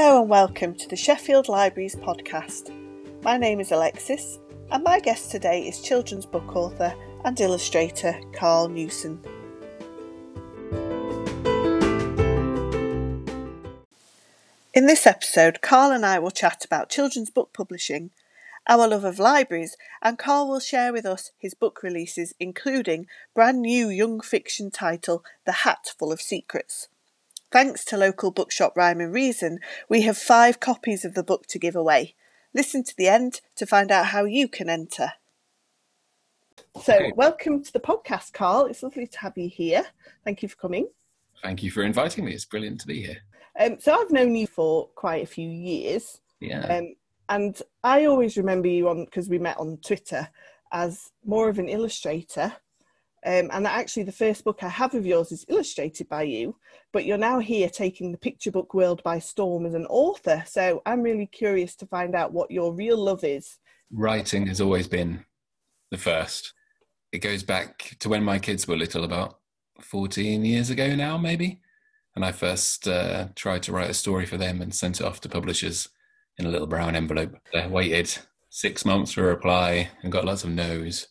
Hello and welcome to the Sheffield Libraries podcast. My name is Alexis, and my guest today is children's book author and illustrator Karl Newson. In this episode, Karl and I will chat about children's book publishing, our love of libraries, and Carl will share with us his book releases, including brand new young fiction title The Hatful of Secrets. Thanks to local bookshop Rhyme and Reason, we have five copies of the book to give away. Listen to the end to find out how you can enter. So, welcome to the podcast, Karl. It's lovely to have you here. Thank you for coming. Thank you for inviting me. It's brilliant to be here. Um, so, I've known you for quite a few years. Yeah. Um, and I always remember you on because we met on Twitter as more of an illustrator um, and actually, the first book I have of yours is illustrated by you, but you're now here taking the picture book world by storm as an author. So I'm really curious to find out what your real love is. Writing has always been the first. It goes back to when my kids were little, about 14 years ago now, maybe. And I first uh, tried to write a story for them and sent it off to publishers in a little brown envelope. I waited six months for a reply and got lots of no's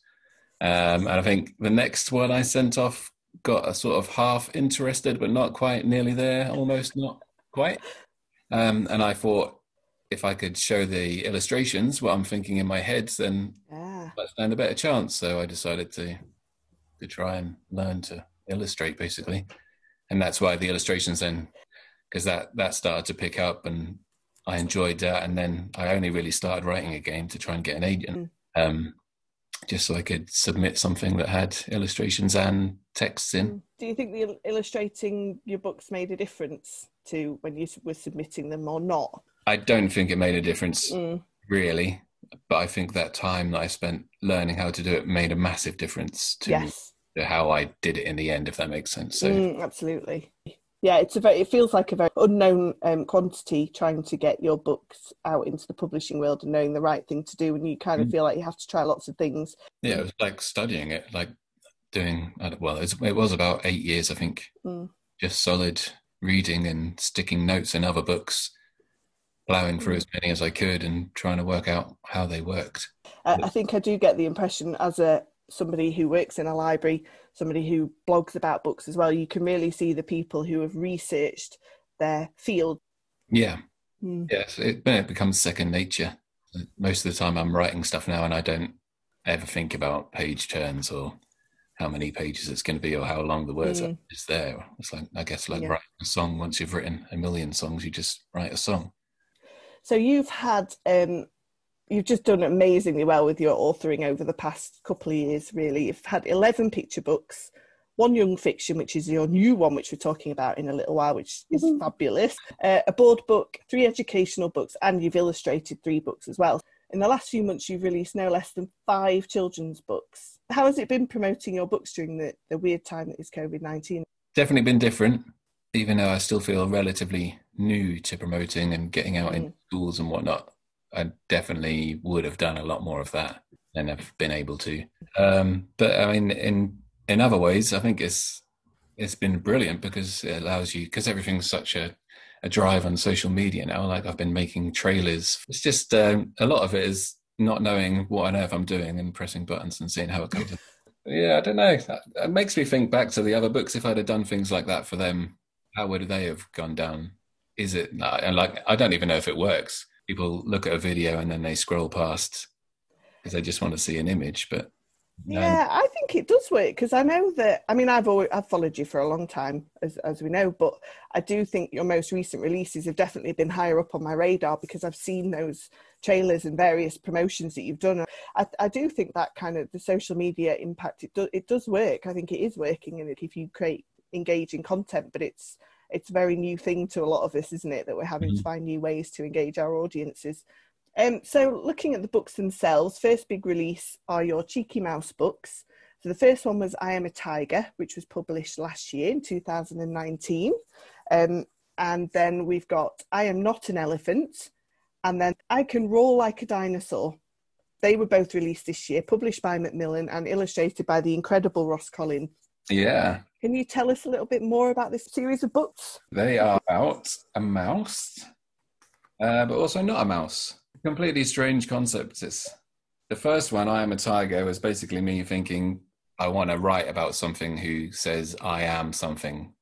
um, and I think the next one I sent off got a sort of half interested, but not quite nearly there, almost not quite. Um, and I thought if I could show the illustrations, what I'm thinking in my head, then. I stand a better chance. So I decided to to try and learn to illustrate, basically. And that's why the illustrations then, because that that started to pick up, and I enjoyed that. And then I only really started writing again to try and get an agent. Mm. Um, just so I could submit something that had illustrations and texts in. Mm. Do you think the illustrating your books made a difference to when you were submitting them or not? I don't think it made a difference, mm. really. But I think that time that I spent learning how to do it made a massive difference to, yes. to how I did it in the end, if that makes sense. So mm, absolutely yeah, it's a very. It feels like a very unknown um, quantity trying to get your books out into the publishing world and knowing the right thing to do, and you kind of mm. feel like you have to try lots of things. Yeah, it was like studying it, like doing. Well, it was about eight years, I think. Mm. Just solid reading and sticking notes in other books, plowing through mm. as many as I could, and trying to work out how they worked. I, I think I do get the impression as a somebody who works in a library somebody who blogs about books as well, you can really see the people who have researched their field. Yeah. Mm. Yes, it, it becomes second nature. Most of the time, I'm writing stuff now, and I don't ever think about page turns or how many pages it's going to be or how long the words mm. is there. It's like I guess like yeah. writing a song. Once you've written a million songs, you just write a song. So you've had um, you've just done amazingly well with your authoring over the past couple of years, really. You've had 11 picture books, one young fiction, which is your new one, which we're talking about in a little while, which is mm-hmm. fabulous, uh, a board book, three educational books, and you've illustrated three books as well. In the last few months, you've released no less than five children's books. How has it been promoting your books during the, the weird time that is COVID 19? Definitely been different, even though I still feel relatively new to promoting and getting out mm. in schools and whatnot. I definitely would have done a lot more of that than I've been able to. Um, but I mean, in in other ways, I think it's it's been brilliant because it allows you because everything's such a a drive on social media now. Like I've been making trailers. It's just um, a lot of it is not knowing what on earth I'm doing and pressing buttons and seeing how it comes. yeah, I don't know. It makes me think back to the other books. If I'd have done things like that for them, how would they have gone down? Is it and like I don't even know if it works people look at a video and then they scroll past because they just want to see an image. But yeah, I think it does work because I know that. I mean, I've always I've followed you for a long time, as as we know, but I do think your most recent releases have definitely been higher up on my radar because I've seen those trailers and various promotions that you've done. I, I do think that kind of the social media impact it it does work. I think it is working, and if you create engaging content, but it's it's a very new thing to a lot of us, isn't it? That we're having mm-hmm. to find new ways to engage our audiences. Um, so, looking at the books themselves, first big release are your Cheeky Mouse books. So, the first one was I Am a Tiger, which was published last year in 2019. Um, and then we've got I Am Not an Elephant, and then I Can Roar Like a Dinosaur. They were both released this year, published by Macmillan and illustrated by the incredible Ross Collins. Yeah, can you tell us a little bit more about this series of books? They are about a mouse uh, but also not a mouse. Completely strange concepts. It's the first one. I am a tiger was basically me thinking I want to write about something who says I am something,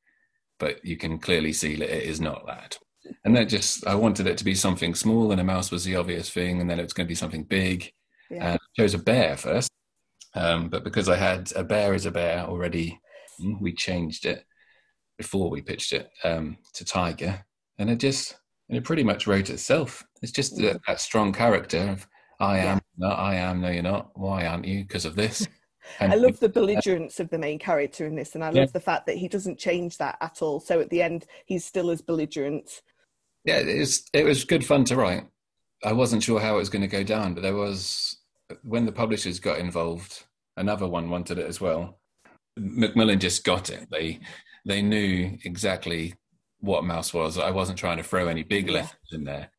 but you can clearly see that it is not that. And that just I wanted it to be something small, and a mouse was the obvious thing, and then it was going to be something big. Yeah. And I chose a bear first, um, but because I had a bear is a bear already, we changed it before we pitched it um, to tiger, and it just and it pretty much wrote itself. It's just that, that strong character of I am, Yeah. no, I am, no, you're not. Why aren't you? Because of this. And I love the belligerence of the main character in this, and I love Yeah. the fact that he doesn't change that at all. So at the end, he's still as belligerent. yeah, it was it was good fun to write. I wasn't sure how it was going to go down, but there was when the publishers got involved. Another one wanted it as well. Macmillan just got it. They they knew exactly what Mouse was. I wasn't trying to throw any big letters in there.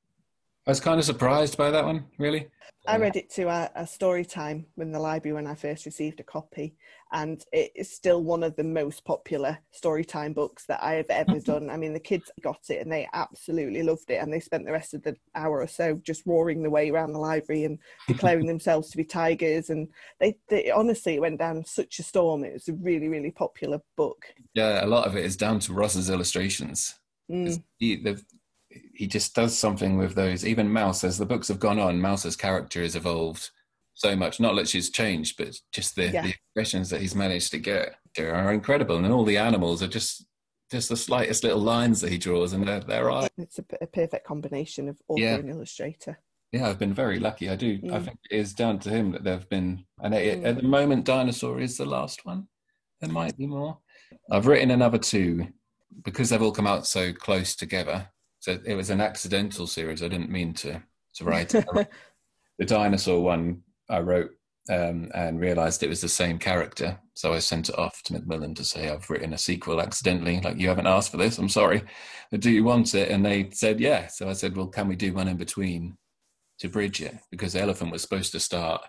I was kind of surprised by that one, really. I read it to a, a story time in the library when I first received a copy, and it is still one of the most popular story time books that I have ever done. I mean, the kids got it and they absolutely loved it, and they spent the rest of the hour or so just roaring the way around the library and declaring themselves to be tigers. And they, they honestly it went down such a storm. It was a really, really popular book. Yeah, a lot of it is down to Ross's illustrations. Mm, He, the, he just does something with those. Even Mouse, as the books have gone on, Mouse's character has evolved so much. Not that she's changed, but just the, Yeah. the expressions that he's managed to get are incredible. And all the animals are just just the slightest little lines that he draws, and they're, they're right. it's a, p- a perfect combination of author Yeah. and illustrator. Yeah, I've been very lucky. I do. I Mm. think it is down to him that they've been. And Mm. at the moment, Dinosaur is the last one. There might be more. I've written another two because they've all come out so close together. So it was an accidental series. I didn't mean to to write. the dinosaur one I wrote um, and realised it was the same character, so I sent it off to Macmillan to say I've written a sequel accidentally. Like you haven't asked for this. I'm sorry. But do you want it? And they said yeah. So I said, well, can we do one in between to bridge it? Because elephant was supposed to start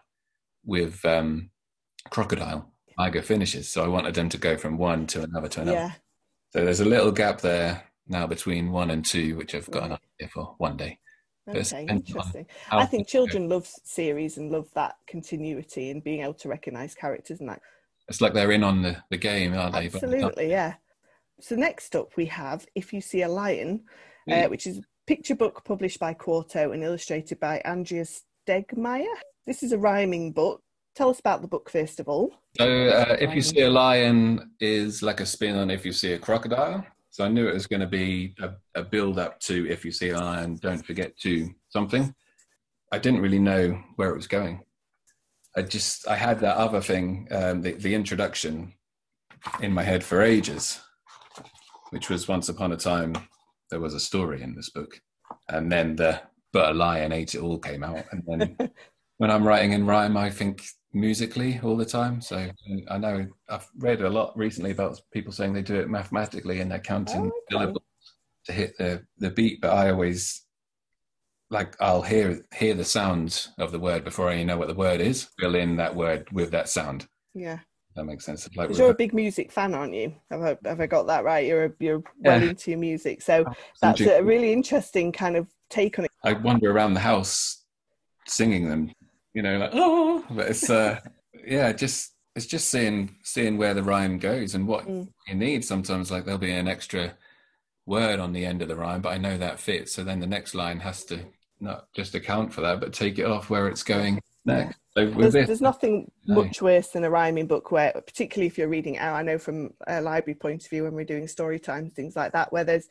with um, crocodile. Tiger finishes, so I wanted them to go from one to another to another. Yeah, So there's a little gap there now between one and two, which I've got an idea for one day. It's okay, interesting. I think children love series and love that continuity and being able to recognise characters and that. It's like they're in on the, the game, aren't they? But- Absolutely, yeah. So next up we have If You See a Lion, uh, which is a picture book published by Quarto and illustrated by Andrea Stegmaier. This is a rhyming book. Tell us about the book first of all. So uh, if you see a lion is like a spin on if you see a crocodile. So I knew it was going to be a, a build up to if you see a lion, don't forget to something. I didn't really know where it was going. I just I had that other thing, um, the, the introduction, in my head for ages, which was once upon a time there was a story in this book, and then the but a lion ate it all came out, and then when I'm writing in rhyme, I think musically all the time. So I know I've read a lot recently about people saying they do it mathematically and they're counting Oh, okay. syllables to hit the, the beat. But I always like I'll hear hear the sound of the word before I even know what the word is. Fill in that word with that sound. Yeah, That makes sense. Like you're a big music fan, aren't you? Have I, have I got that right? You're a, you're well Yeah. into your music, so oh, that's a really interesting kind of take on it. I wander around the house singing them, you know, like oh, but it's uh, yeah, just it's just seeing seeing where the rhyme goes and what Mm. you need. Sometimes like there'll be an extra word on the end of the rhyme, but I know that fits. So then the next line has to not just account for that, but take it off where it's going next. So There's, this, there's nothing No. much worse than a rhyming book where, particularly if you're reading it out, I know from a library point of view when we're doing story times, things like that, where there's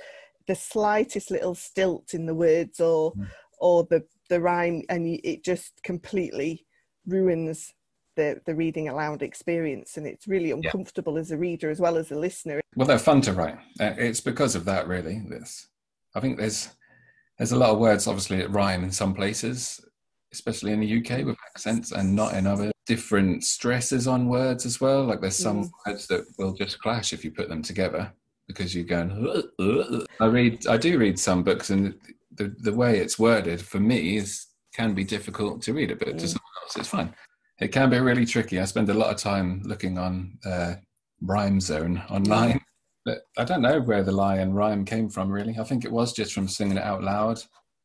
the slightest little stilt in the words or Mm. or the the rhyme, and it just completely ruins the the reading aloud experience, and it's really uncomfortable as a reader as well as a listener. Well, they're fun to write. Uh, It's because of that, really. This, I think there's there's a lot of words, obviously, that rhyme in some places, especially in the UK with accents, and not in other. Different stresses on words as well. Like there's some words that will just clash if you put them together because you're going. "Uh, uh." I read, I do read some books, and the the way it's worded for me is can be difficult to read it, but to Mm. someone else it's fine. It can be really tricky. I spend a lot of time looking on uh, Rhyme Zone online. But I don't know where the lion rhyme came from, really. I think it was just from singing it out loud.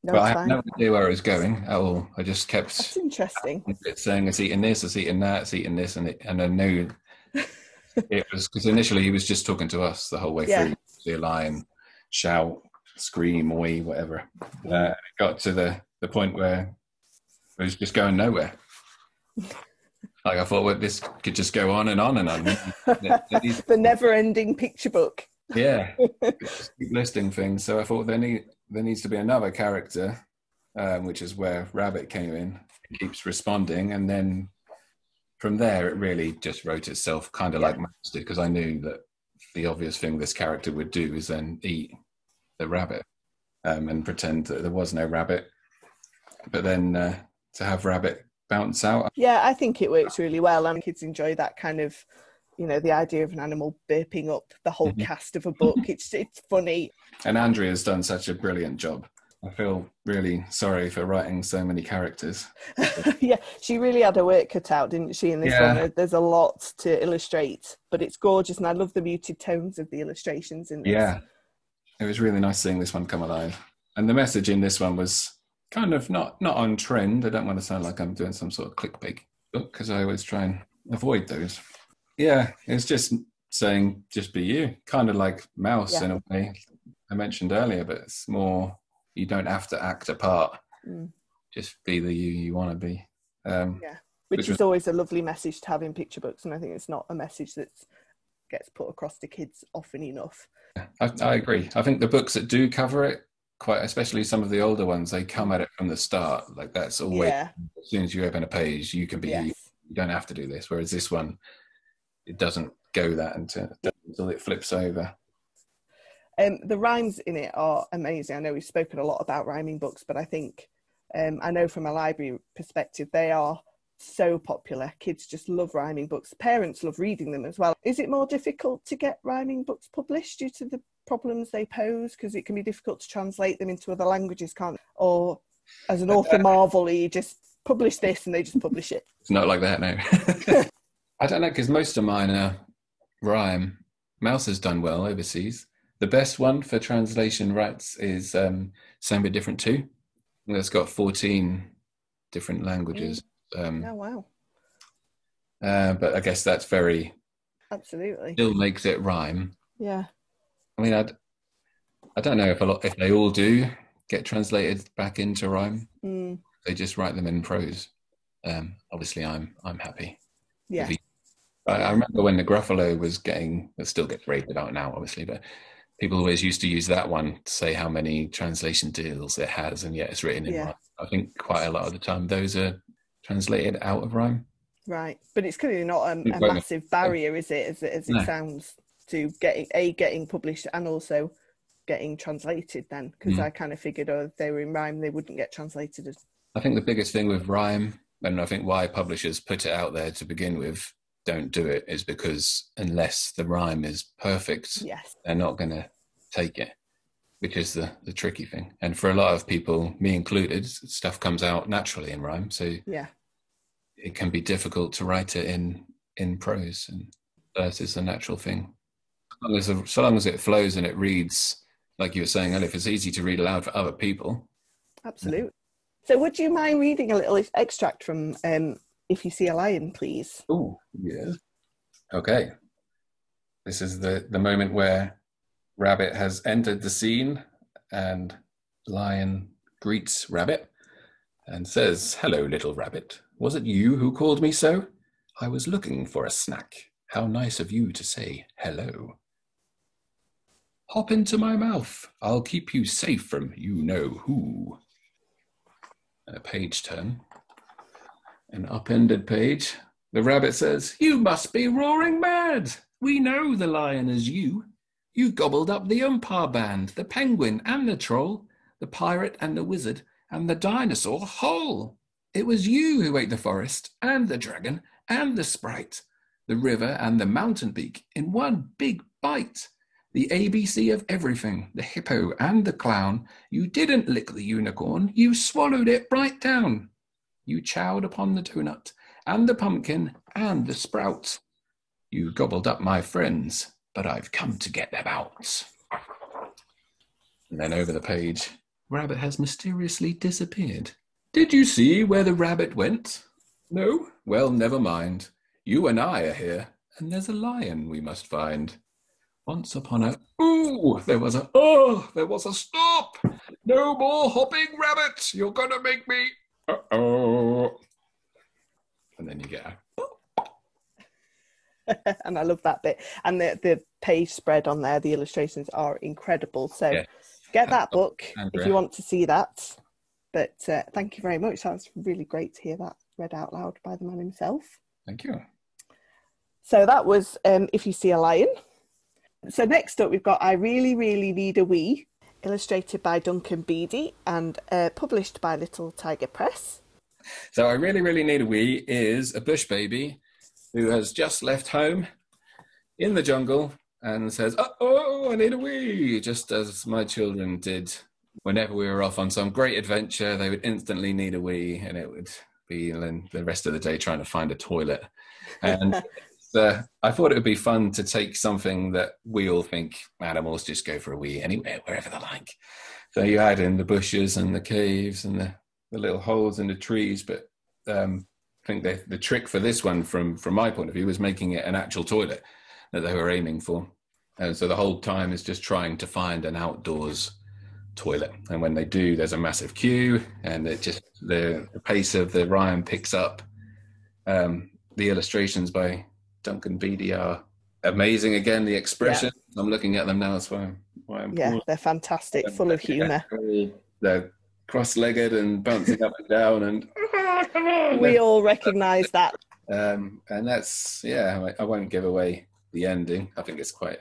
No, but I have fine. no idea where it was going at all. I just kept That's interesting. it's saying it's eating this, it's eating that, it's eating this, and it, and I knew it was because initially he was just talking to us the whole way Yeah. through. The lion, shout, scream, oi, whatever. Uh, it got to the the point where it was just going nowhere. Like I thought, well, this could just go on and on and on. the never-ending picture book. yeah, just keep listing things. So I thought there need there needs to be another character, um, which is where Rabbit came in. It keeps responding, and then from there it really just wrote itself, kind of Yeah. like did, because I knew that the obvious thing this character would do is then eat the rabbit um, and pretend that there was no rabbit. But then uh, to have Rabbit bounce out, Yeah, I think it works really well, and kids enjoy that kind of, you know, the idea of an animal burping up the whole Mhm. cast of a book. It's it's funny. and Andrea's done such a brilliant job. I feel really sorry for writing so many characters. yeah, she really had her work cut out, didn't she? In this Yeah. one, there's a lot to illustrate, but it's gorgeous, and I love the muted tones of the illustrations in this. Yeah, it was really nice seeing this one come alive. And the message in this one was kind of not not on trend. I don't want to sound like I'm doing some sort of clickbait book because I always try and avoid those. Yeah, it's just saying just be you, kind of like Mouse Yeah. in a way I mentioned earlier, but it's more you don't have to act a part. Mm. Just be the you you want to be. Um, Yeah. which Which is was- always a lovely message to have in picture books, and I think it's not a message that gets put across to kids often enough. I, I agree. I think the books that do cover it, quite especially some of the older ones, they come at it from the start. Like that's always yeah, as soon as you open a page, you can be you. yes, You don't have to do this. Whereas this one, it doesn't go that until, until it flips over. um, the rhymes in it are amazing. I know we've spoken a lot about rhyming books, but I think um, I know from a library perspective they are so popular. Kids just love rhyming books. Parents love reading them as well. Is it more difficult to get rhyming books published due to the problems they pose? Because it can be difficult to translate them into other languages, can't? it? Or as an author marvel, you just publish this and they just publish it. It's not like that now. I don't know because most of mine are rhyme. Mouse has done well overseas. The best one for translation rights is um, Same but Different Too. It's got 14 different languages. Um, Oh wow, uh, but I guess that's very, absolutely. still makes it rhyme. Yeah, I mean, I'd, I don't know if a lot, if they all do get translated back into rhyme. mm, They just write them in prose. Um, obviously, I'm I'm happy. yeah, I, I remember when the Gruffalo was getting, it still gets rated out now, obviously, but people always used to use that one to say how many translation deals it has, and yet it's written in Yeah. rhyme. I think quite a lot of the time those are translated out of rhyme. right. But it's clearly not a, a massive barrier, is it? As it, as it No. sounds to getting a getting published and also getting translated. Then, because Mm. I kind of figured, oh, if they were in rhyme, they wouldn't get translated as. I think the biggest thing with rhyme, and I think why publishers put it out there to begin with, don't do it, is because unless the rhyme is perfect, Yes. they're not going to take it, which is the, the tricky thing. And for a lot of people, me included, stuff comes out naturally in rhyme. So Yeah. it can be difficult to write it in, in prose, and verse is a natural thing. As long as, so long as it flows and it reads, like you were saying earlier, if it's easy to read aloud for other people, Absolutely. So, would you mind reading a little extract from um, "If You See a Lion," please? Oh, yes. Okay. This is the, the moment where Rabbit has entered the scene and Lion greets Rabbit and says, Hello, little Rabbit. Was it you who called me so? I was looking for a snack. How nice of you to say hello. Hop into my mouth. I'll keep you safe from you know who. And a page turn. An upended page. The rabbit says, You must be roaring mad. We know the lion is you. You gobbled up the umpire band, the penguin and the troll, the pirate and the wizard, and the dinosaur whole. It was you who ate the forest, and the dragon, and the sprite, the river and the mountain peak in one big bite. The ABC of everything, the hippo and the clown. You didn't lick the unicorn, you swallowed it right down. You chowed upon the donut, and the pumpkin, and the sprout. You gobbled up my friends, but I've come to get them out. And then over the page, rabbit has mysteriously disappeared. Did you see where the rabbit went? No? Well, never mind. You and I are here, and there's a lion we must find. Once upon a ooh, there was a oh, there was a stop. No more hopping rabbit. You're gonna make me uh oh. And then you get a and I love that bit. And the, the page spread on there, the illustrations are incredible. So Yes. get that book if you want to see that. But uh, thank you very much. That's really great to hear that read out loud by the man himself. Thank you. So that was um, If You See a Lion. So next up, we've got I Really, Really Need a Wee, illustrated by Duncan Beedie and uh, published by Little Tiger Press. So I really, really need a wee is a bush baby who has just left home in the jungle and says, "Oh, oh I need a wee," just as my children did whenever we were off on some great adventure. They would instantly need a wee, and it would be then the rest of the day trying to find a toilet. And uh, I thought it would be fun to take something that we all think animals just go for a wee anywhere, wherever they like. So you add in the bushes and the caves and the, the little holes in the trees, but um, I think the, the trick for this one, from from my point of view, was making it an actual toilet that they were aiming for. And so the whole time is just trying to find an outdoors toilet. And when they do, there's a massive queue, and it just the, the pace of the Ryan picks up. Um, the illustrations by Duncan Beedie are amazing. Again, the expression. I'm looking at them now. That's why, I'm- why I'm Yeah, they're fantastic, full of humour. They're cross-legged and bouncing up and down, and We all recognise that. um, and that's yeah. I, I won't give away the ending. I think it's quite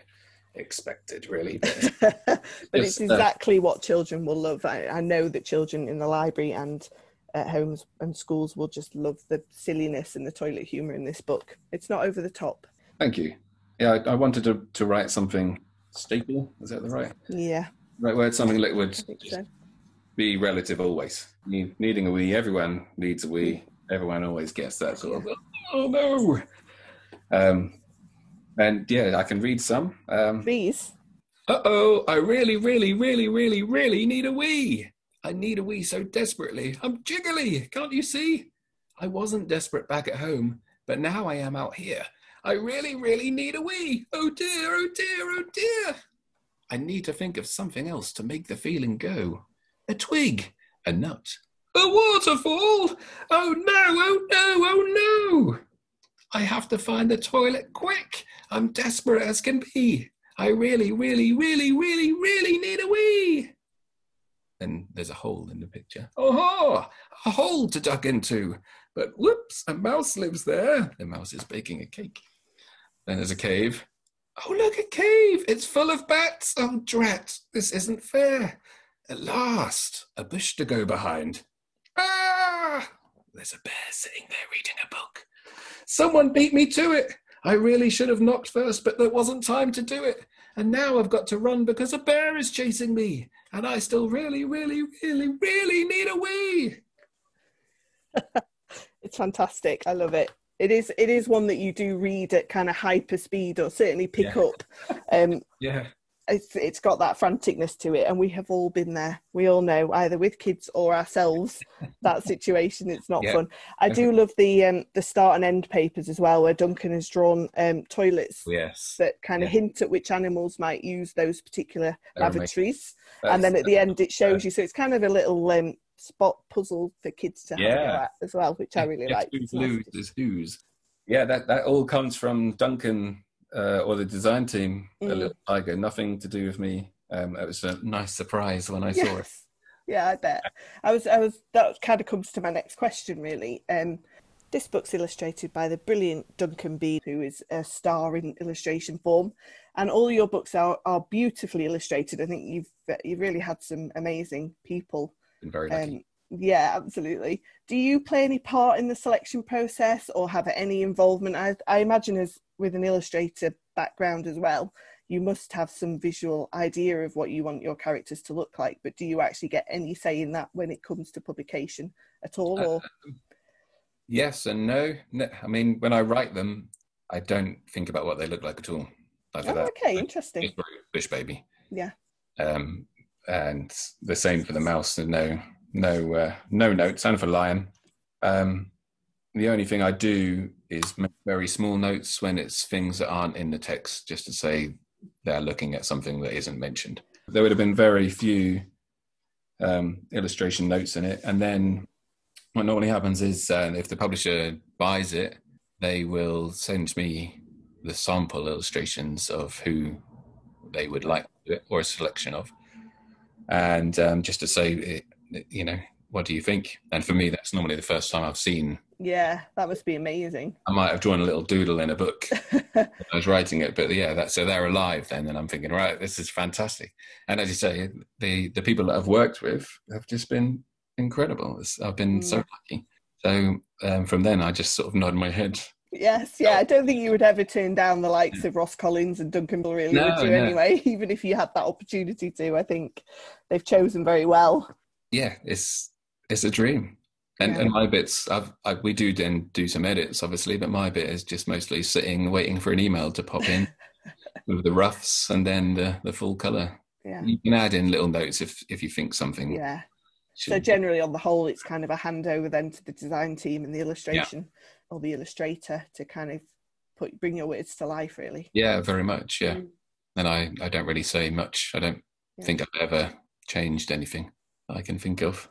expected, really. But but it's Just, uh, exactly what children will love. I, I know that children in the library and at homes and schools will just love the silliness and the toilet humour in this book. It's not over the top. thank you. Yeah, I, I wanted to to write something staple. Is that the right Yeah, right word? Something that would I think just so. Be relative always. Needing a wee, everyone needs a wee. Everyone always gets that sort of. Oh no. Um, and yeah, I can read some. Um, Please. Uh oh, I really, really, really, really, really need a wee. I need a wee so desperately. I'm jiggly, can't you see? I wasn't desperate back at home, but now I am out here. I really, really need a wee. Oh dear, oh dear, oh dear. I need to think of something else to make the feeling go. A twig, a nut, a waterfall. Oh no, oh no, oh no. I have to find the toilet quick. I'm desperate as can be. I really, really, really, really, really need a wee. Then there's a hole in the picture. Oh, a hole to duck into. But whoops, a mouse lives there. The mouse is baking a cake. Then there's a cave. Oh, look, a cave. It's full of bats. Oh, drat. This isn't fair. At last, a bush to go behind. Ah! There's a bear sitting there reading a book. Someone beat me to it. I really should have knocked first, but there wasn't time to do it. And now I've got to run because a bear is chasing me. And I still really, really, really, really need a wee. It's fantastic. I love it. It is it is one that you do read at kind of hyper speed or certainly pick Yeah. up. Um Yeah. It's it's got that franticness to it and we have all been there. We all know either with kids or ourselves that situation it's not Yeah. fun. I do love the um the start and end papers as well where Duncan has drawn um toilets Yes. that kind of Yeah. hint at which animals might use those particular They're lavatories and then at the end it shows you so it's kind of a little um spot puzzle for kids to have Yeah. at as well which I really like. Who's It's nice. lose is who's. Yeah, that, that all comes from Duncan uh, or the design team, a Mm. little tiger. Nothing to do with me. Um, it was a nice surprise when I saw it. Yeah, I bet. I was, I was. That kind of comes to my next question, really. Um, this book's illustrated by the brilliant Duncan Beedie, who is a star in illustration form, and all your books are, are beautifully illustrated. I think you've you've really had some amazing people. Been very lucky. Um, yeah, absolutely. Do you play any part in the selection process, or have any involvement? I, I imagine, as with an illustrator background as well, you must have some visual idea of what you want your characters to look like. But do you actually get any say in that when it comes to publication at all? Or Yes and no. no. I mean, when I write them, I don't think about what they look like at all. Like oh, that. okay, interesting. Just wrote Bush Baby. Yeah. Um, and the same for the mouse. And no, no, uh, no notes. And for lion, um, the only thing I do is make very small notes when it's things that aren't in the text, just to say they're looking at something that isn't mentioned. There would have been very few um, illustration notes in it, and then what normally happens is uh, if the publisher buys it, they will send me the sample illustrations of who they would like it, or a selection of, and um, just to say, you know, what do you think? And for me, that's normally the first time I've seen. Yeah, that must be amazing. I might have drawn a little doodle in a book I was writing it, but yeah, that so they're alive then, and I'm thinking, right, this is fantastic. And as you say, the the people that I've worked with have just been incredible. It's, I've been mm. so lucky. So um, from then, I just sort of nod my head. Yes, yeah. I don't think you would ever turn down the likes of Ross Collins and Duncan really, no, would you? No. Anyway, even if you had that opportunity to, I think they've chosen very well. Yeah, it's it's a dream. And, yeah. and my bits, I've, I, we do then do some edits, obviously, but my bit is just mostly sitting, waiting for an email to pop in with the roughs and then the, the full color. Yeah. You can add in little notes if if you think something. Yeah. So generally, on the whole, it's kind of a handover then to the design team and the illustration yeah. or the illustrator to kind of put bring your words to life, really. Yeah, very much. Yeah. Mm. And I I don't really say much. I don't yeah. think I've ever changed anything I can think of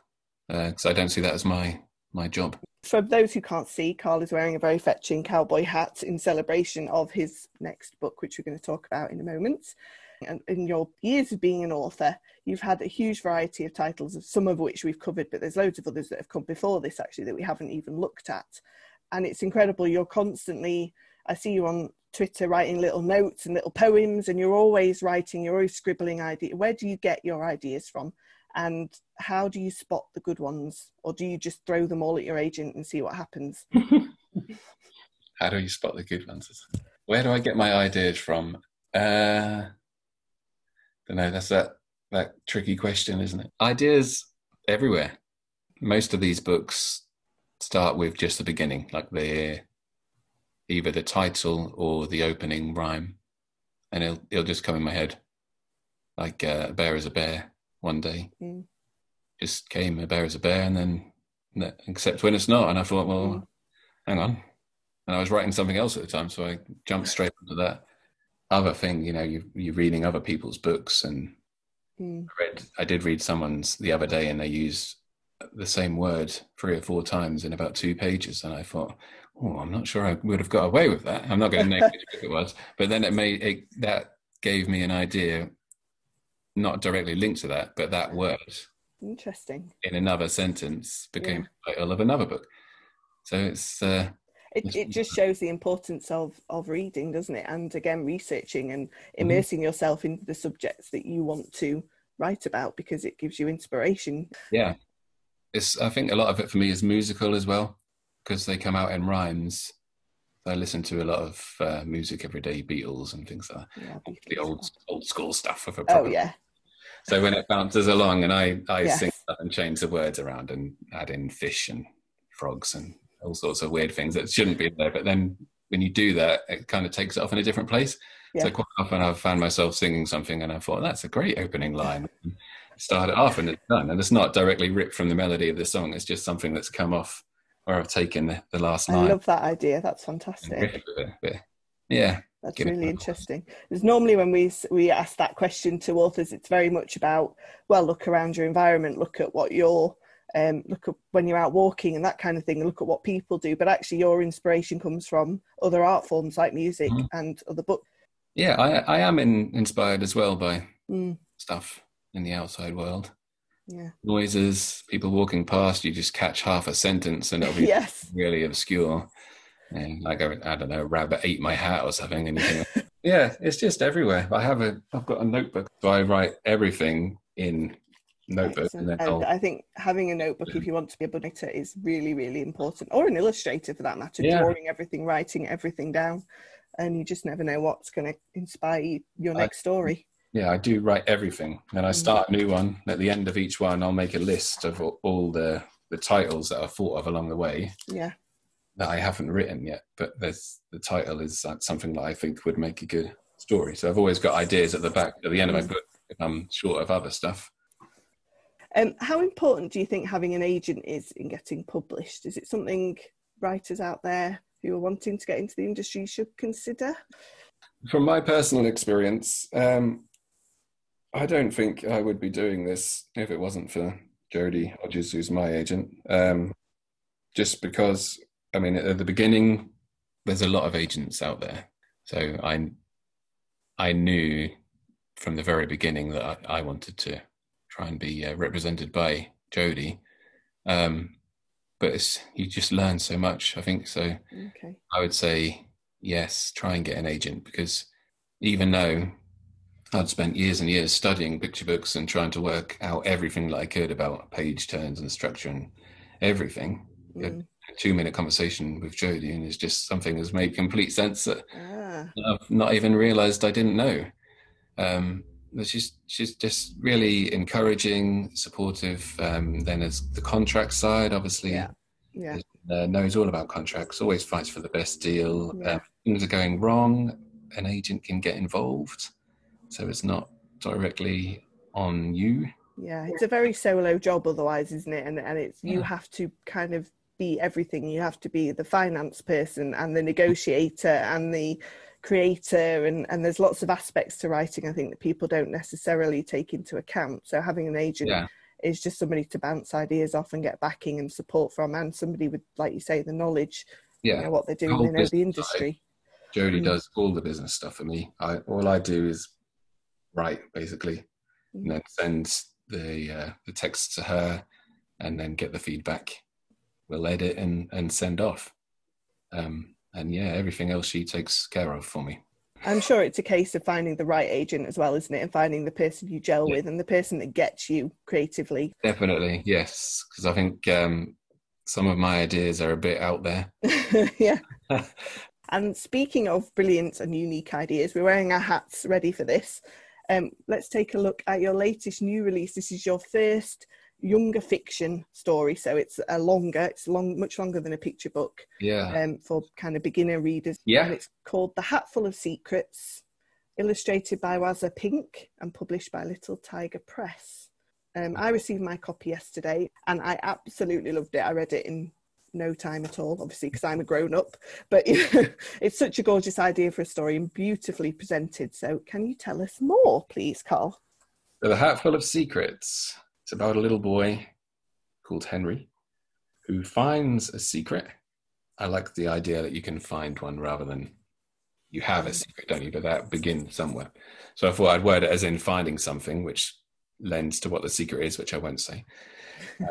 because uh, I don't see that as my my job. For those who can't see, Karl is wearing a very fetching cowboy hat in celebration of his next book, which we're going to talk about in a moment. And in your years of being an author, you've had a huge variety of titles, some of which we've covered, but there's loads of others that have come before this actually that we haven't even looked at. And it's incredible. You're constantly, I see you on Twitter writing little notes and little poems, and you're always writing, you're always scribbling ideas. Where do you get your ideas from? And how do you spot the good ones? Or do you just throw them all at your agent and see what happens? How do you spot the good ones? Where do i get my ideas from? Uh don't know that's that that tricky question isn't it? Ideas everywhere. Most of these books start with just the beginning like the either the title or the opening rhyme. And it'll, it'll just come in my head. Like uh, a bear is a bear one day. Mm. Just came a bear as a bear, and then except when it's not. And I thought, well, mm. hang on. And I was writing something else at the time, so I jumped straight into that other thing. You know, you, you're reading other people's books, and mm. I read. I did read someone's the other day, and they used the same word three or four times in about two pages, and I thought, oh, I'm not sure I would have got away with that. I'm not going to name which book it was, but then it made it, that gave me an idea not directly linked to that, but that word interesting in another sentence became yeah. the title of another book. So it's uh, it, it just shows the importance of of reading, doesn't it? And again, researching and mm-hmm. immersing mm-hmm. yourself into the subjects that you want to write about because it gives you inspiration. Yeah, it's. I think a lot of it for me is musical as well because they come out in rhymes. I listen to a lot of uh, music every day, Beatles and things like that. Yeah, the old old school stuff of a Oh yeah, so when it bounces along and I, I yes. sing and change the words around and add in fish and frogs and all sorts of weird things that shouldn't be there. But then when you do that, it kind of takes it off in a different place. Yeah. So quite often I've found myself singing something and I thought, that's a great opening line. Start it off and it's done. And it's not directly ripped from the melody of the song. It's just something that's come off where I've taken the, the last line. I love that idea. That's fantastic. Yeah. That's really interesting. Because normally when we we ask that question to authors, it's very much about well, look around your environment, look at what you're, um, look at when you're out walking and that kind of thing, and look at what people do. But actually, your inspiration comes from other art forms like music mm. and other books. Yeah, I I am in, inspired as well by mm. stuff in the outside world. Yeah. Noises, people walking past, you just catch half a sentence and it'll be yes. really obscure. And like I, I don't know, rabbit ate my hat or something. Anything. yeah, it's just everywhere. I have a, I've got a notebook, so I write everything in notebook. And, and I think having a notebook, if you want to be a book is really, really important, or an illustrator for that matter. Yeah. Drawing everything, writing everything down, and you just never know what's going to inspire your next I, story. Yeah, I do write everything, and I mm. start a new one. At the end of each one, I'll make a list of all the the titles that I've thought of along the way. Yeah that I haven't written yet, but there's the title is something that I think would make a good story. So I've always got ideas at the back, at the end of my mm. book, if I'm short of other stuff. Um, how important do you think having an agent is in getting published? Is it something writers out there who are wanting to get into the industry should consider? From my personal experience, um, I don't think I would be doing this if it wasn't for Jodie Hodges, who's my agent. Um, just because, I mean, at the beginning, there's a lot of agents out there, so I I knew from the very beginning that I, I wanted to try and be uh, represented by Jodie. Um, but you just learn so much, I think. So okay. I would say yes, try and get an agent because even though I'd spent years and years studying picture books and trying to work out everything that I could about page turns and structure and everything. Mm. A two minute conversation with Jodie and it's just something that's made complete sense that ah. I've not even realized I didn't know. Um, she's she's just really encouraging, supportive. Um, then as the contract side, obviously, yeah, yeah. Uh, knows all about contracts. Always fights for the best deal. Yeah. Um, things are going wrong, an agent can get involved, so it's not directly on you. Yeah, it's a very solo job otherwise, isn't it? And and it's you have to kind of be everything. You have to be the finance person and the negotiator and the creator and, and there's lots of aspects to writing I think that people don't necessarily take into account. So having an agent yeah. is just somebody to bounce ideas off and get backing and support from and somebody with like you say the knowledge yeah you know, what they're doing the they know the industry side. Jodie mm. does all the business stuff for me I all I do is write basically mm. and then send the uh, the text to her and then get the feedback we'll edit and and send off um, and yeah, everything else she takes care of for me. I'm sure it's a case of finding the right agent as well, isn't it? And finding the person you gel yeah. with and the person that gets you creatively. Definitely, yes. Because I think um, some of my ideas are a bit out there. yeah. and speaking of brilliant and unique ideas, we're wearing our hats ready for this. Um, let's take a look at your latest new release. This is your first younger fiction story, so it's a longer, it's long, much longer than a picture book. Yeah. Um, for kind of beginner readers. Yeah. And it's called The Hatful of Secrets, illustrated by Wazza Pink and published by Little Tiger Press. Um, I received my copy yesterday, and I absolutely loved it. I read it in no time at all, obviously, because I'm a grown up. But it's such a gorgeous idea for a story and beautifully presented. So, can you tell us more, please, Karl? The Hatful of Secrets it's about a little boy called Henry who finds a secret. I like the idea that you can find one rather than you have a secret, don't you? But that begins somewhere. So I thought I'd word it as in finding something, which lends to what the secret is, which I won't say.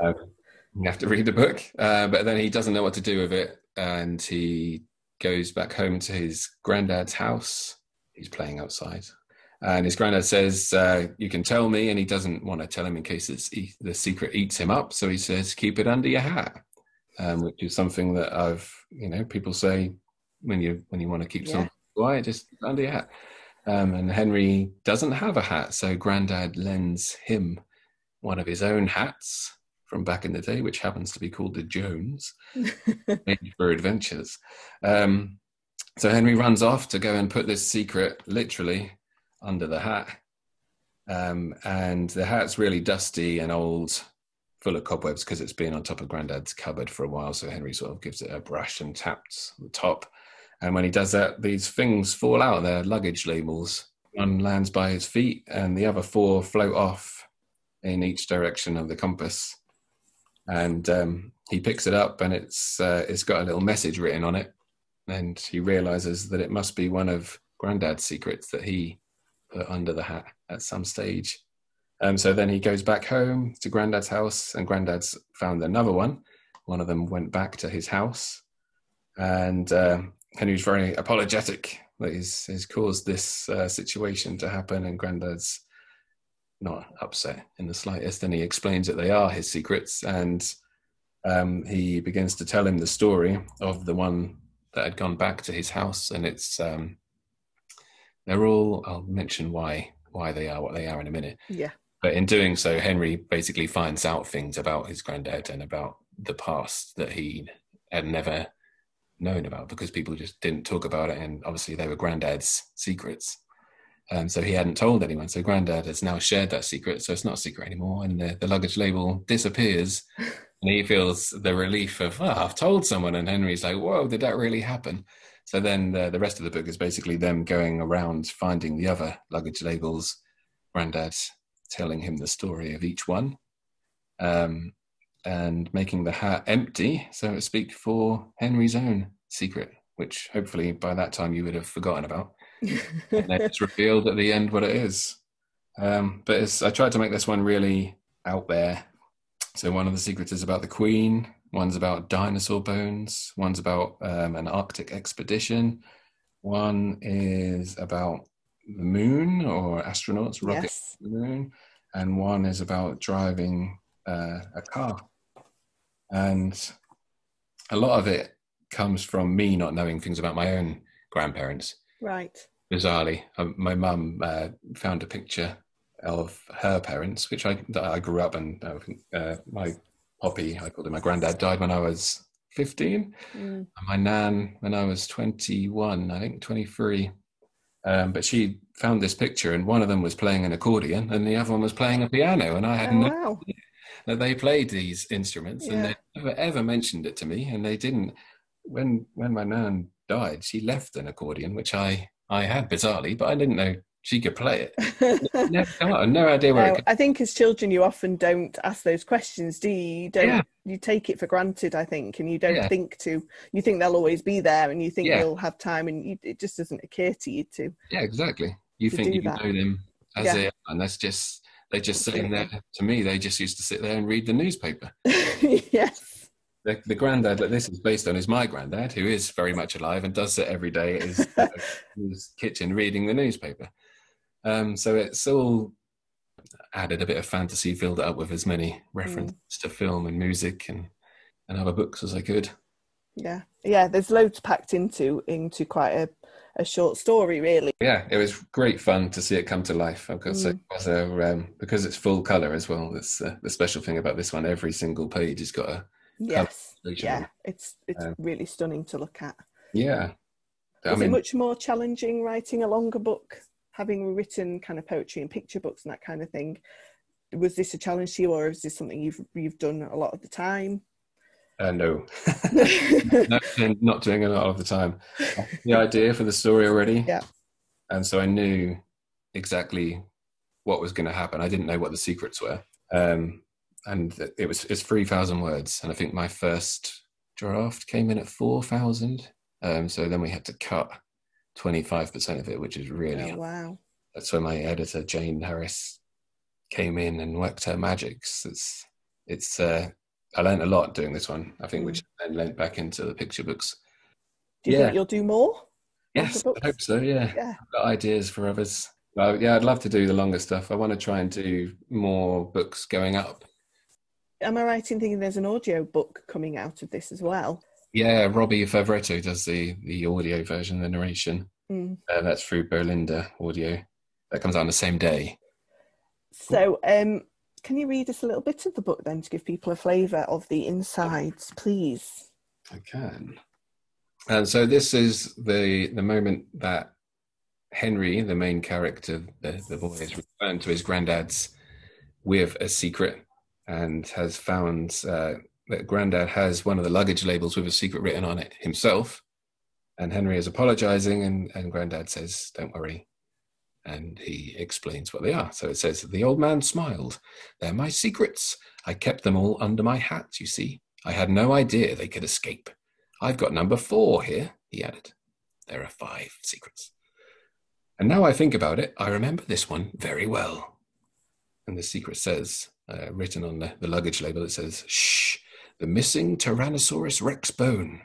Um, you have to read the book. Uh, but then he doesn't know what to do with it. And he goes back home to his granddad's house. He's playing outside. And his granddad says, uh, "You can tell me," and he doesn't want to tell him in case it's, he, the secret eats him up. So he says, "Keep it under your hat," um, which is something that I've, you know, people say when you when you want to keep yeah. something quiet, just under your hat. Um, and Henry doesn't have a hat, so Granddad lends him one of his own hats from back in the day, which happens to be called the Jones, for adventures. Um, so Henry runs off to go and put this secret, literally, under the hat. Um, and the hat's really dusty and old, full of cobwebs because it's been on top of Granddad's cupboard for a while. So Henry sort of gives it a brush and taps the top. And when he does that, these things fall out. They're luggage labels. One lands by his feet, and the other four float off in each direction of the compass. And um, he picks it up, and it's uh, it's got a little message written on it. And he realizes that it must be one of Granddad's secrets that he put under the hat at some stage. Um, so then he goes back home to Granddad's house, and Granddad's found another one. One of them went back to his house, and uh, Henry's very apologetic that he's, he's caused this uh, situation to happen, and Granddad's not upset in the slightest. And he explains that they are his secrets, and um, he begins to tell him the story of the one that had gone back to his house, and it's um, they're all. I'll mention why why they are what they are in a minute. Yeah. But in doing so, Henry basically finds out things about his granddad and about the past that he had never known about because people just didn't talk about it, and obviously they were granddad's secrets. Um, so he hadn't told anyone. So Grandad has now shared that secret. So it's not a secret anymore. And the, the luggage label disappears. And he feels the relief of, oh, I've told someone. And Henry's like, whoa, did that really happen? So then the, the rest of the book is basically them going around finding the other luggage labels, Grandad telling him the story of each one, um, and making the hat empty, so to speak, for Henry's own secret, which hopefully by that time you would have forgotten about. And then it's revealed at the end what it is. Um, but I tried to make this one really out there. So one of the secrets is about the Queen, One's about dinosaur bones. One's about um, an Arctic expedition. One is about the moon or astronauts rocket yes. the moon, and one is about driving uh, a car. And a lot of it comes from me not knowing things about my own grandparents. Right. Bizarrely, um, my mum uh, found a picture of her parents, which I I grew up and uh, my Poppy, I called him my granddad, died when I was 15. Mm. my nan, when I was 21, I think 23. Um, but she found this picture, and one of them was playing an accordion, and the other one was playing a piano. And I had oh, no wow. idea that they played these instruments, yeah. and they never ever mentioned it to me. And they didn't. When when my nan died, she left an accordion, which I I had bizarrely, but I didn't know she could play it. no, no idea where. No, I think as children, you often don't ask those questions, do you? You don't. Yeah. You take it for granted, I think, and you don't yeah. think to. You think they'll always be there, and you think yeah. you'll have time, and you, it just doesn't occur to you to. Yeah, exactly. You think you that. know them as they are, and that's just they just sitting there. To me, they just used to sit there and read the newspaper. yes. The, the granddad that this is based on is my granddad, who is very much alive and does sit every day at his, his kitchen reading the newspaper. Um, so it's all added a bit of fantasy, filled it up with as many references mm. to film and music and, and other books as I could. Yeah, yeah. There's loads packed into into quite a, a short story, really. Yeah, it was great fun to see it come to life. Course, mm. it was um, because it's full color as well. That's uh, the special thing about this one. Every single page has got a yes, yeah. It's it's um, really stunning to look at. Yeah. I was mean, it much more challenging writing a longer book having written kind of poetry and picture books and that kind of thing, was this a challenge to you, or is this something you've you've done a lot of the time? Uh, no, not doing a lot of the time. The idea for the story already, yeah, and so I knew exactly what was going to happen. I didn't know what the secrets were, um, and it was it's three thousand words, and I think my first draft came in at four thousand. Um, so then we had to cut 25% of it, which is really. Oh, wow. That's where my editor, Jane Harris, came in and worked her magics. It's, it's, uh, I learned a lot doing this one, I think, mm. which then lent back into the picture books. Do you yeah. think you'll do more? Yes, I hope so. Yeah. yeah. I've got ideas for others. Well, yeah, I'd love to do the longer stuff. I want to try and do more books going up. Am I right in thinking there's an audio book coming out of this as well? Yeah, Robbie Favoretto does the the audio version, the narration. Mm. Uh, that's through Bolinda Audio. That comes out on the same day. So, um, can you read us a little bit of the book then to give people a flavour of the insides, please? I can. And so this is the the moment that Henry, the main character, the, the boy, is returned to his granddad's with a secret and has found uh, that Grandad has one of the luggage labels with a secret written on it himself. And Henry is apologizing, and, and Grandad says, Don't worry. And he explains what they are. So it says, The old man smiled. They're my secrets. I kept them all under my hat, you see. I had no idea they could escape. I've got number four here, he added. There are five secrets. And now I think about it, I remember this one very well. And the secret says, uh, written on the, the luggage label, it says, Shh, the missing Tyrannosaurus rex bone.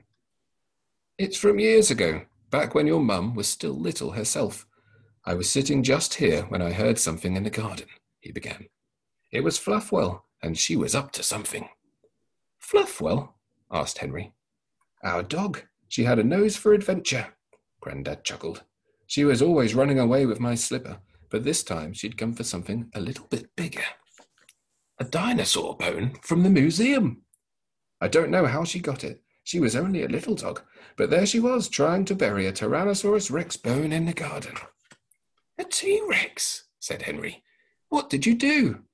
It's from years ago, back when your mum was still little herself. I was sitting just here when I heard something in the garden, he began. It was Fluffwell, and she was up to something. Fluffwell? asked Henry. Our dog. She had a nose for adventure, Grandad chuckled. She was always running away with my slipper, but this time she'd come for something a little bit bigger. A dinosaur bone from the museum. I don't know how she got it. She was only a little dog, but there she was trying to bury a Tyrannosaurus rex bone in the garden. A T Rex, said Henry. What did you do?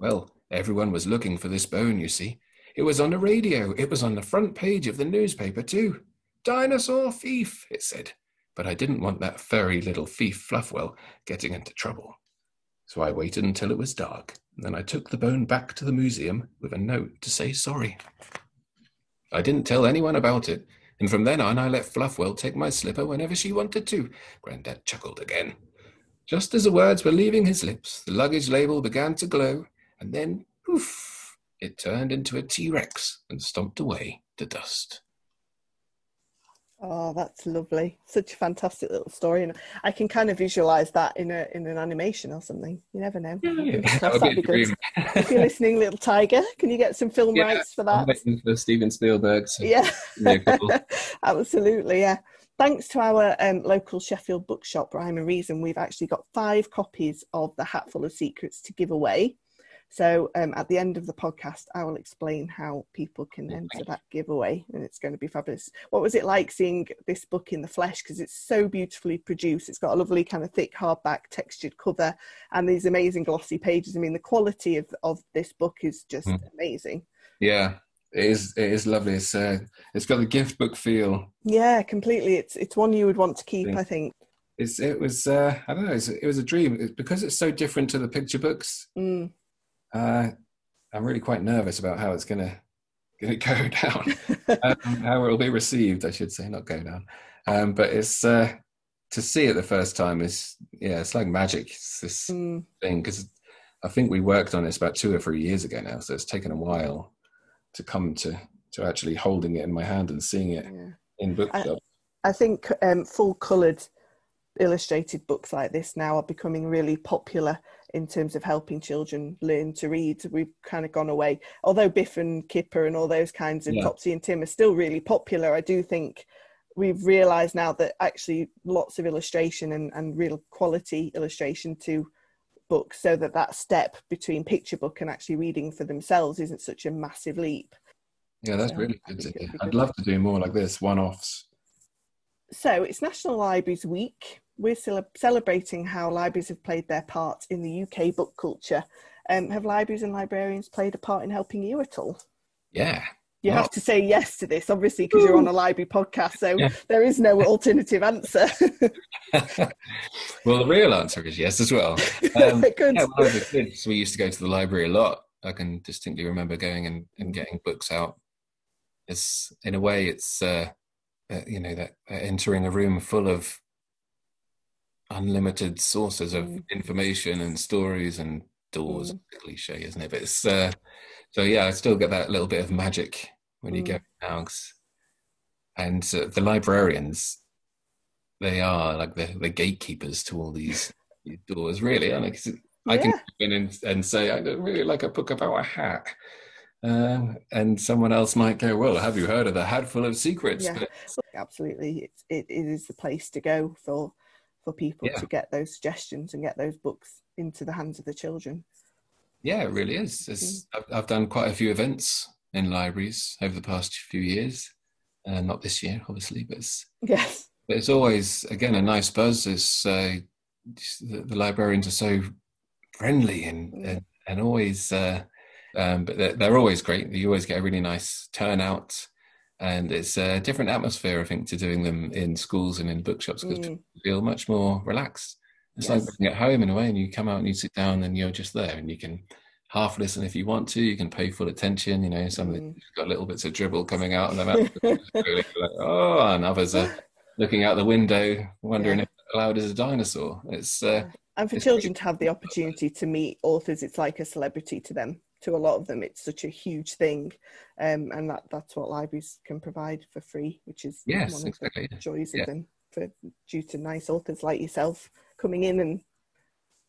Well, everyone was looking for this bone, you see. It was on the radio. It was on the front page of the newspaper, too. Dinosaur thief, it said. But I didn't want that furry little thief Fluffwell getting into trouble. So I waited until it was dark, and then I took the bone back to the museum with a note to say sorry. I didn't tell anyone about it, and from then on I let Fluffwell take my slipper whenever she wanted to. Grandad chuckled again. Just as the words were leaving his lips, the luggage label began to glow, and then, poof, it turned into a T Rex and stomped away to dust. Oh, that's lovely! Such a fantastic little story, and I can kind of visualize that in a in an animation or something. You never know. Yeah, that would be good. if you're listening, little tiger, can you get some film yeah, rights for that? I'm waiting for Steven Spielberg. So yeah, absolutely. Yeah. Thanks to our um, local Sheffield bookshop, Rhyme and Reason, we've actually got five copies of The Hatful of Secrets to give away. So um, at the end of the podcast, I will explain how people can enter that giveaway, and it's going to be fabulous. What was it like seeing this book in the flesh? Because it's so beautifully produced. It's got a lovely kind of thick hardback textured cover and these amazing glossy pages. I mean, the quality of, of this book is just mm. amazing. Yeah, it is. It is lovely. It's uh, it's got the gift book feel. Yeah, completely. It's it's one you would want to keep. I think. It's it was uh, I don't know. It was a dream because it's so different to the picture books. Mm uh, I'm really quite nervous about how it's gonna gonna go down, um, how it'll be received. I should say, not go down. Um, but it's uh, to see it the first time is yeah, it's like magic. It's this mm. thing because I think we worked on this about two or three years ago now, so it's taken a while to come to to actually holding it in my hand and seeing it yeah. in book I, I think um, full coloured illustrated books like this now are becoming really popular in terms of helping children learn to read. We've kind of gone away. Although Biff and Kipper and all those kinds of yeah. Topsy and Tim are still really popular, I do think we've realised now that actually lots of illustration and, and real quality illustration to books so that that step between picture book and actually reading for themselves isn't such a massive leap. Yeah, that's so really good. I'd love to do more like this, one-offs. So it's National Libraries Week we're celebrating how libraries have played their part in the UK book culture. Um, have libraries and librarians played a part in helping you at all? Yeah. You well, have to say yes to this, obviously, because you're on a library podcast, so yeah. there is no alternative answer. well, the real answer is yes as well. Um, Good. Yeah, when I was a kid, we used to go to the library a lot. I can distinctly remember going and, and getting books out. It's in a way, it's uh, uh, you know that uh, entering a room full of unlimited sources of mm. information and stories and doors mm. cliche isn't it but it's uh, so yeah i still get that little bit of magic when you mm. go now and uh, the librarians they are like the, the gatekeepers to all these, these doors really I, mean, I can come in and, and say i don't really like a book about a hat um, and someone else might go, "Well, have you heard of the Hatful of Secrets?" Yeah, but, absolutely. It, it, it is the place to go for for people yeah. to get those suggestions and get those books into the hands of the children. Yeah, it really is. Mm. I've, I've, done quite a few events in libraries over the past few years. Uh, not this year, obviously, but it's, yes. But it's always again a nice buzz. It's uh, the, the, librarians are so friendly and mm. and, and, always, uh, um, but they're, they're always great. You always get a really nice turnout and it's a different atmosphere, I think, to doing them in schools and in bookshops because mm. feel much more relaxed. It's yes. like being at home in a way, and you come out and you sit down and you're just there, and you can half listen if you want to. You can pay full attention. You know, some mm. got little bits of dribble coming out of their mouth. like, oh, and others are looking out the window, wondering yeah. if loud as a dinosaur. It's uh, and for children to have the opportunity to meet authors, it's like a celebrity to them to a lot of them it's such a huge thing um, and that that's what libraries can provide for free which is yes, one of exactly. the joys yeah. of them for due to nice authors like yourself coming in and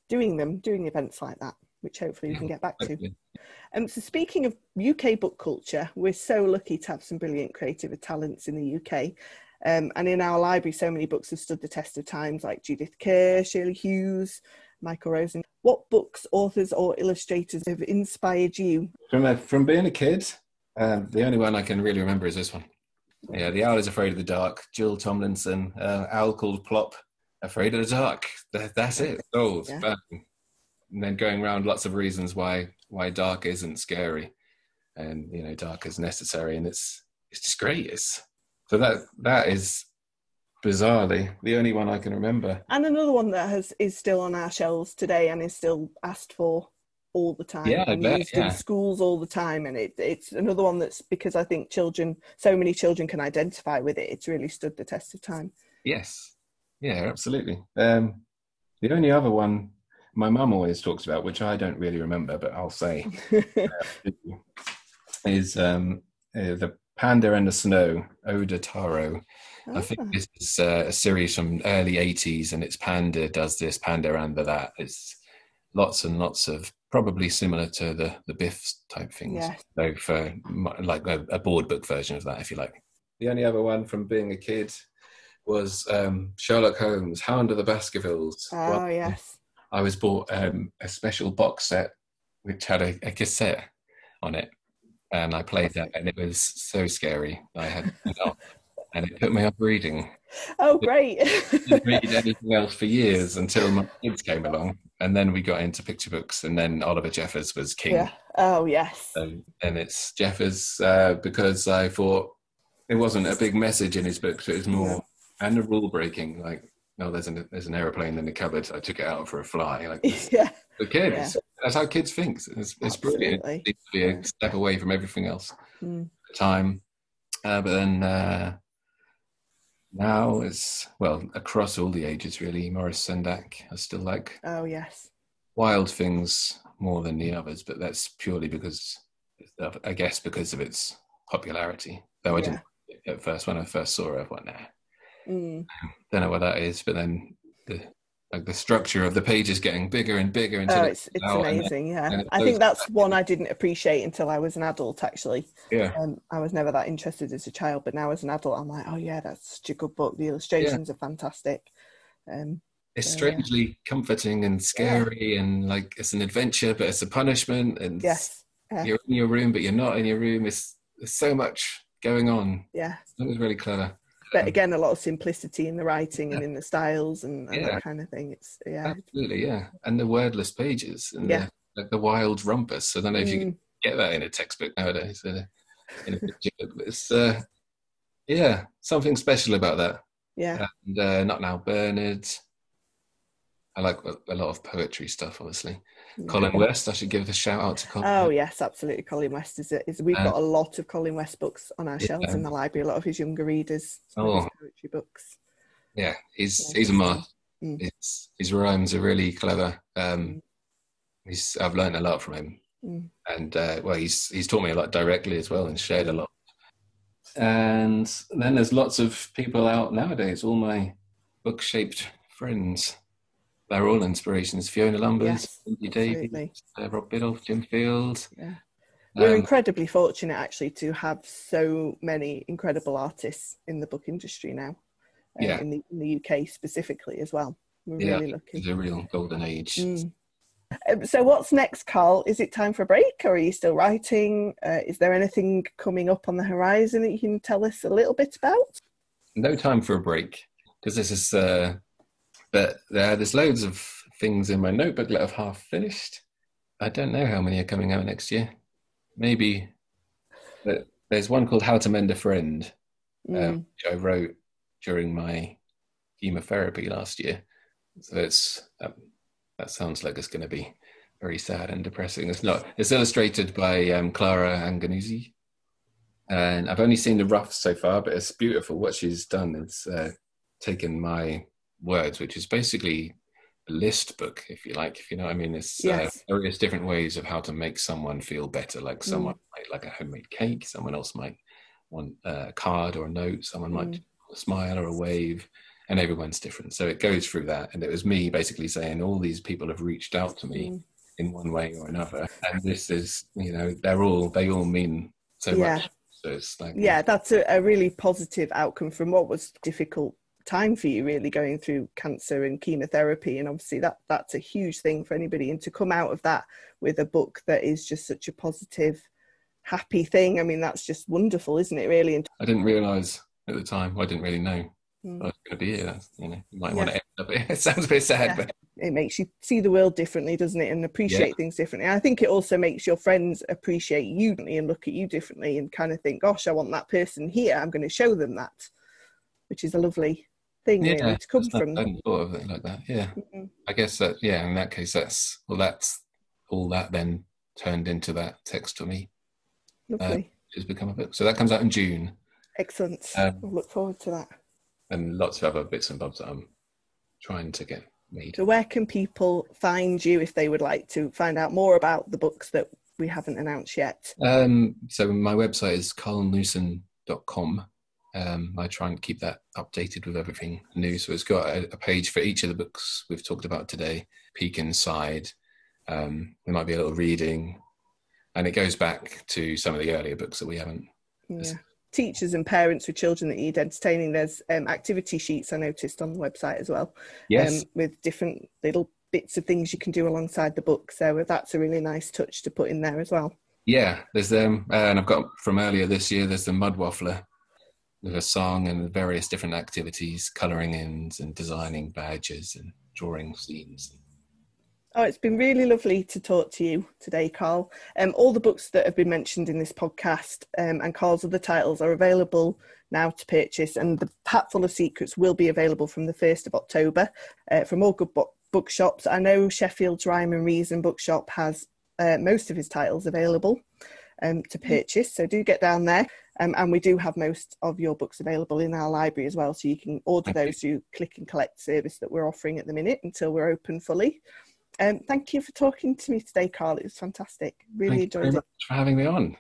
doing them doing events like that which hopefully we can get back to um, so speaking of uk book culture we're so lucky to have some brilliant creative talents in the uk um, and in our library so many books have stood the test of times like judith kerr shirley hughes Michael Rosen. What books, authors, or illustrators have inspired you? From a, from being a kid, um, the only one I can really remember is this one. Yeah, The Owl is Afraid of the Dark, Jill Tomlinson, uh, Owl Called Plop. afraid of the dark. That, that's it. Sold. Yeah. Bang. And then going around lots of reasons why why dark isn't scary, and you know dark is necessary, and it's it's just great. It's so that that is bizarrely the only one I can remember. And another one that has is still on our shelves today and is still asked for all the time Yeah, I and bet, used yeah. in schools all the time. And it, it's another one that's because I think children, so many children can identify with it. It's really stood the test of time. Yes, yeah, absolutely. Um, the only other one my mum always talks about, which I don't really remember, but I'll say, is um, uh, the Panda and the Snow, Oda Taro. I think Ah, this is uh, a series from early 80s, and it's Panda does this, Panda and the that. It's lots and lots of probably similar to the the Biff type things. Yes. So for like a, a board book version of that, if you like. The only other one from being a kid was um, Sherlock Holmes, Hound of the Baskervilles. oh, Well, yes. I was bought um, a special box set which had a, a cassette on it, and I played that, and it was so scary. I had, you know, and it put me off reading. Oh, great. Didn't read anything else for years until my kids came along, and then we got into picture books, and then Oliver Jeffers was king. yeah. Oh, yes. And it's Jeffers uh, because I thought it wasn't a big message in his books. It was more and the rule breaking. Like, no, there's an there's an airplane in the cupboard. I took it out for a fly. Like yeah. the kids, that's how kids think. It's, it's brilliant. It needs to be a step away from everything else. Mm. At the time, uh, but then uh, now it's well across all the ages really. Maurice Sendak, I still like Oh, yes. Wild Things more than the others, but that's purely because of, I guess because of its popularity. Though I didn't at first when I first saw it, I thought, nah, Mm. don't know what that is. But then the like the structure of the pages getting bigger and bigger until Oh, it's, it's, and then- amazing. Yeah. I think that's one I didn't appreciate until I was an adult, actually. yeah, Um, I was never that interested as a child, but now as an adult, I'm like, oh yeah, that's such a good book. The illustrations are fantastic. Um, it's Yeah, yeah. strangely comforting and scary, and like it's an adventure, but it's a punishment. And yes, yeah, you're in your room, but you're not in your room. It's there's so much going on. yeah. It was really clever. But again, a lot of simplicity in the writing and in the styles and, and Yeah. that kind of thing. It's yeah, Absolutely, yeah. And the wordless pages and Yeah. the, the wild rumpus. I don't know if you Mm. can get that in a textbook nowadays. In a, in a picture but it's uh, yeah, something special about that. yeah, And uh, not now, Bernard. I like a lot of poetry stuff, obviously. Colin West, I should give a shout out to Colin. Oh West. yes, absolutely. Colin West is it? Is we've Uh, got a lot of Colin West books on our Yeah. shelves in the library. A lot of his younger readers, some of his Oh. poetry books. yeah, he's Yeah, he's a mark. Mm. His his rhymes are really clever. Um, he's I've learned a lot from him. Mm. and uh, well, he's he's taught me a lot directly as well, and shared a lot. And then there's lots of people out nowadays. All my book-shaped friends, they're all inspirations. Fiona Lumbers, Yes, Cindy. Davies, uh, Rob Biddulph, Jim Fields. Yeah. We're Um, incredibly fortunate actually to have so many incredible artists in the book industry now. uh, Yeah. in the in the UK specifically as well. We're Yeah, really lucky. it's a real golden age. Mm. Um, So, what's next, Karl? Is it time for a break, or are you still writing? Uh, is there anything coming up on the horizon that you can tell us a little bit about? no time for a break because this is uh but uh, there's loads of things in my notebook that I've half finished. I don't know how many are coming out next year. Maybe there's one called how to mend a friend Mm. um, which i wrote during my chemotherapy last year. So it's um, that sounds like it's going to be very sad and depressing. It's not it's illustrated by um, clara anganuzzi. And I've only seen the rough so far, but it's beautiful. What she's done. Is uh, taken my words, which is basically a list book, if you like, if you know what I mean. It's Yes. uh, various different ways of how to make someone feel better. Like someone might like a homemade cake, someone else might want a card or a note, someone might Mm. a smile or a wave, and everyone's different. So it goes through that, and it was me basically saying all these people have reached out to me Mm. in one way or another, and this is, you know, they're all they all mean so Yeah. much. So it's like yeah, that's a, a really positive outcome from what was difficult time for you, really going through cancer and chemotherapy, and obviously that that's a huge thing for anybody. And to come out of that with a book that is just such a positive, happy thing, I mean, that's just wonderful, isn't it? Really, and I didn't realize at the time. I didn't really know mm. going to be here. You know, you might yeah. want to end up. It sounds a bit sad, yeah. but it makes you see the world differently, doesn't it, and appreciate yeah. things differently. I think it also makes your friends appreciate you and look at you differently, and kind of think, "Gosh, I want that person here. I'm going to show them that," which is a lovely thing yeah, really, to come from. Thought of it like that. Yeah, mm-hmm. I guess that. Yeah, in that case, that's well, that's all that then turned into that text for me. Lovely. Uh, has become a book. So that comes out in June. Excellent. Um, will look forward to that. And lots of other bits and bobs that I'm trying to get made. So where can people find you if they would like to find out more about the books that we haven't announced yet? Um, so my website is karlnewson.com. Um, I try and keep that updated with everything new. So it's got a, a page for each of the books we've talked about today. Peek inside. Um, there might be a little reading, and it goes back to some of the earlier books that we haven't. Yeah. Teachers and parents with children that need entertaining. There's um, activity sheets I noticed on the website as well. Yes. Um, with different little bits of things you can do alongside the book. So that's a really nice touch to put in there as well. Yeah, there's them, um, and I've got from earlier this year. There's the Mud Waffler with a song and various different activities, colouring ins and designing badges and drawing scenes. Oh, it's been really lovely to talk to you today, Karl. Um, all the books that have been mentioned in this podcast um, and Karl's other titles are available now to purchase, and the Hatful of Secrets will be available from the 1st of October uh, from all good book- bookshops. I know Sheffield's Rhyme and Reason bookshop has uh, most of his titles available um, to mm. purchase, so do get down there. Um, and we do have most of your books available in our library as well, so you can order those through click and collect service that we're offering at the minute until we're open fully. Um, thank you for talking to me today, Karl. It was fantastic. Really thank enjoyed it. for having me on.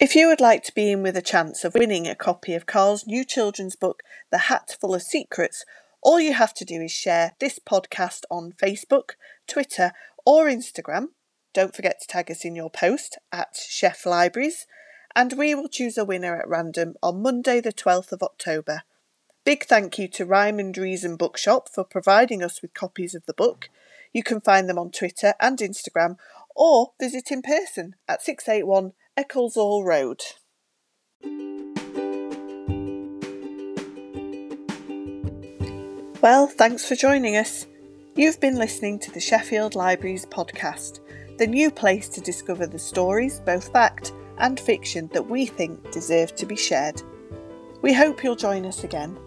If you would like to be in with a chance of winning a copy of Karl's new children's book, The Hatful of Secrets, all you have to do is share this podcast on Facebook, Twitter, or Instagram. Don't forget to tag us in your post at SheffLibraries, and we will choose a winner at random on Monday, the 12th of October. Big thank you to Rhyme and Reason Bookshop for providing us with copies of the book. You can find them on Twitter and Instagram or visit in person at 681 Ecclesall Road. Well, thanks for joining us. You've been listening to the Sheffield Libraries podcast, the new place to discover the stories, both fact and fiction, that we think deserve to be shared. We hope you'll join us again.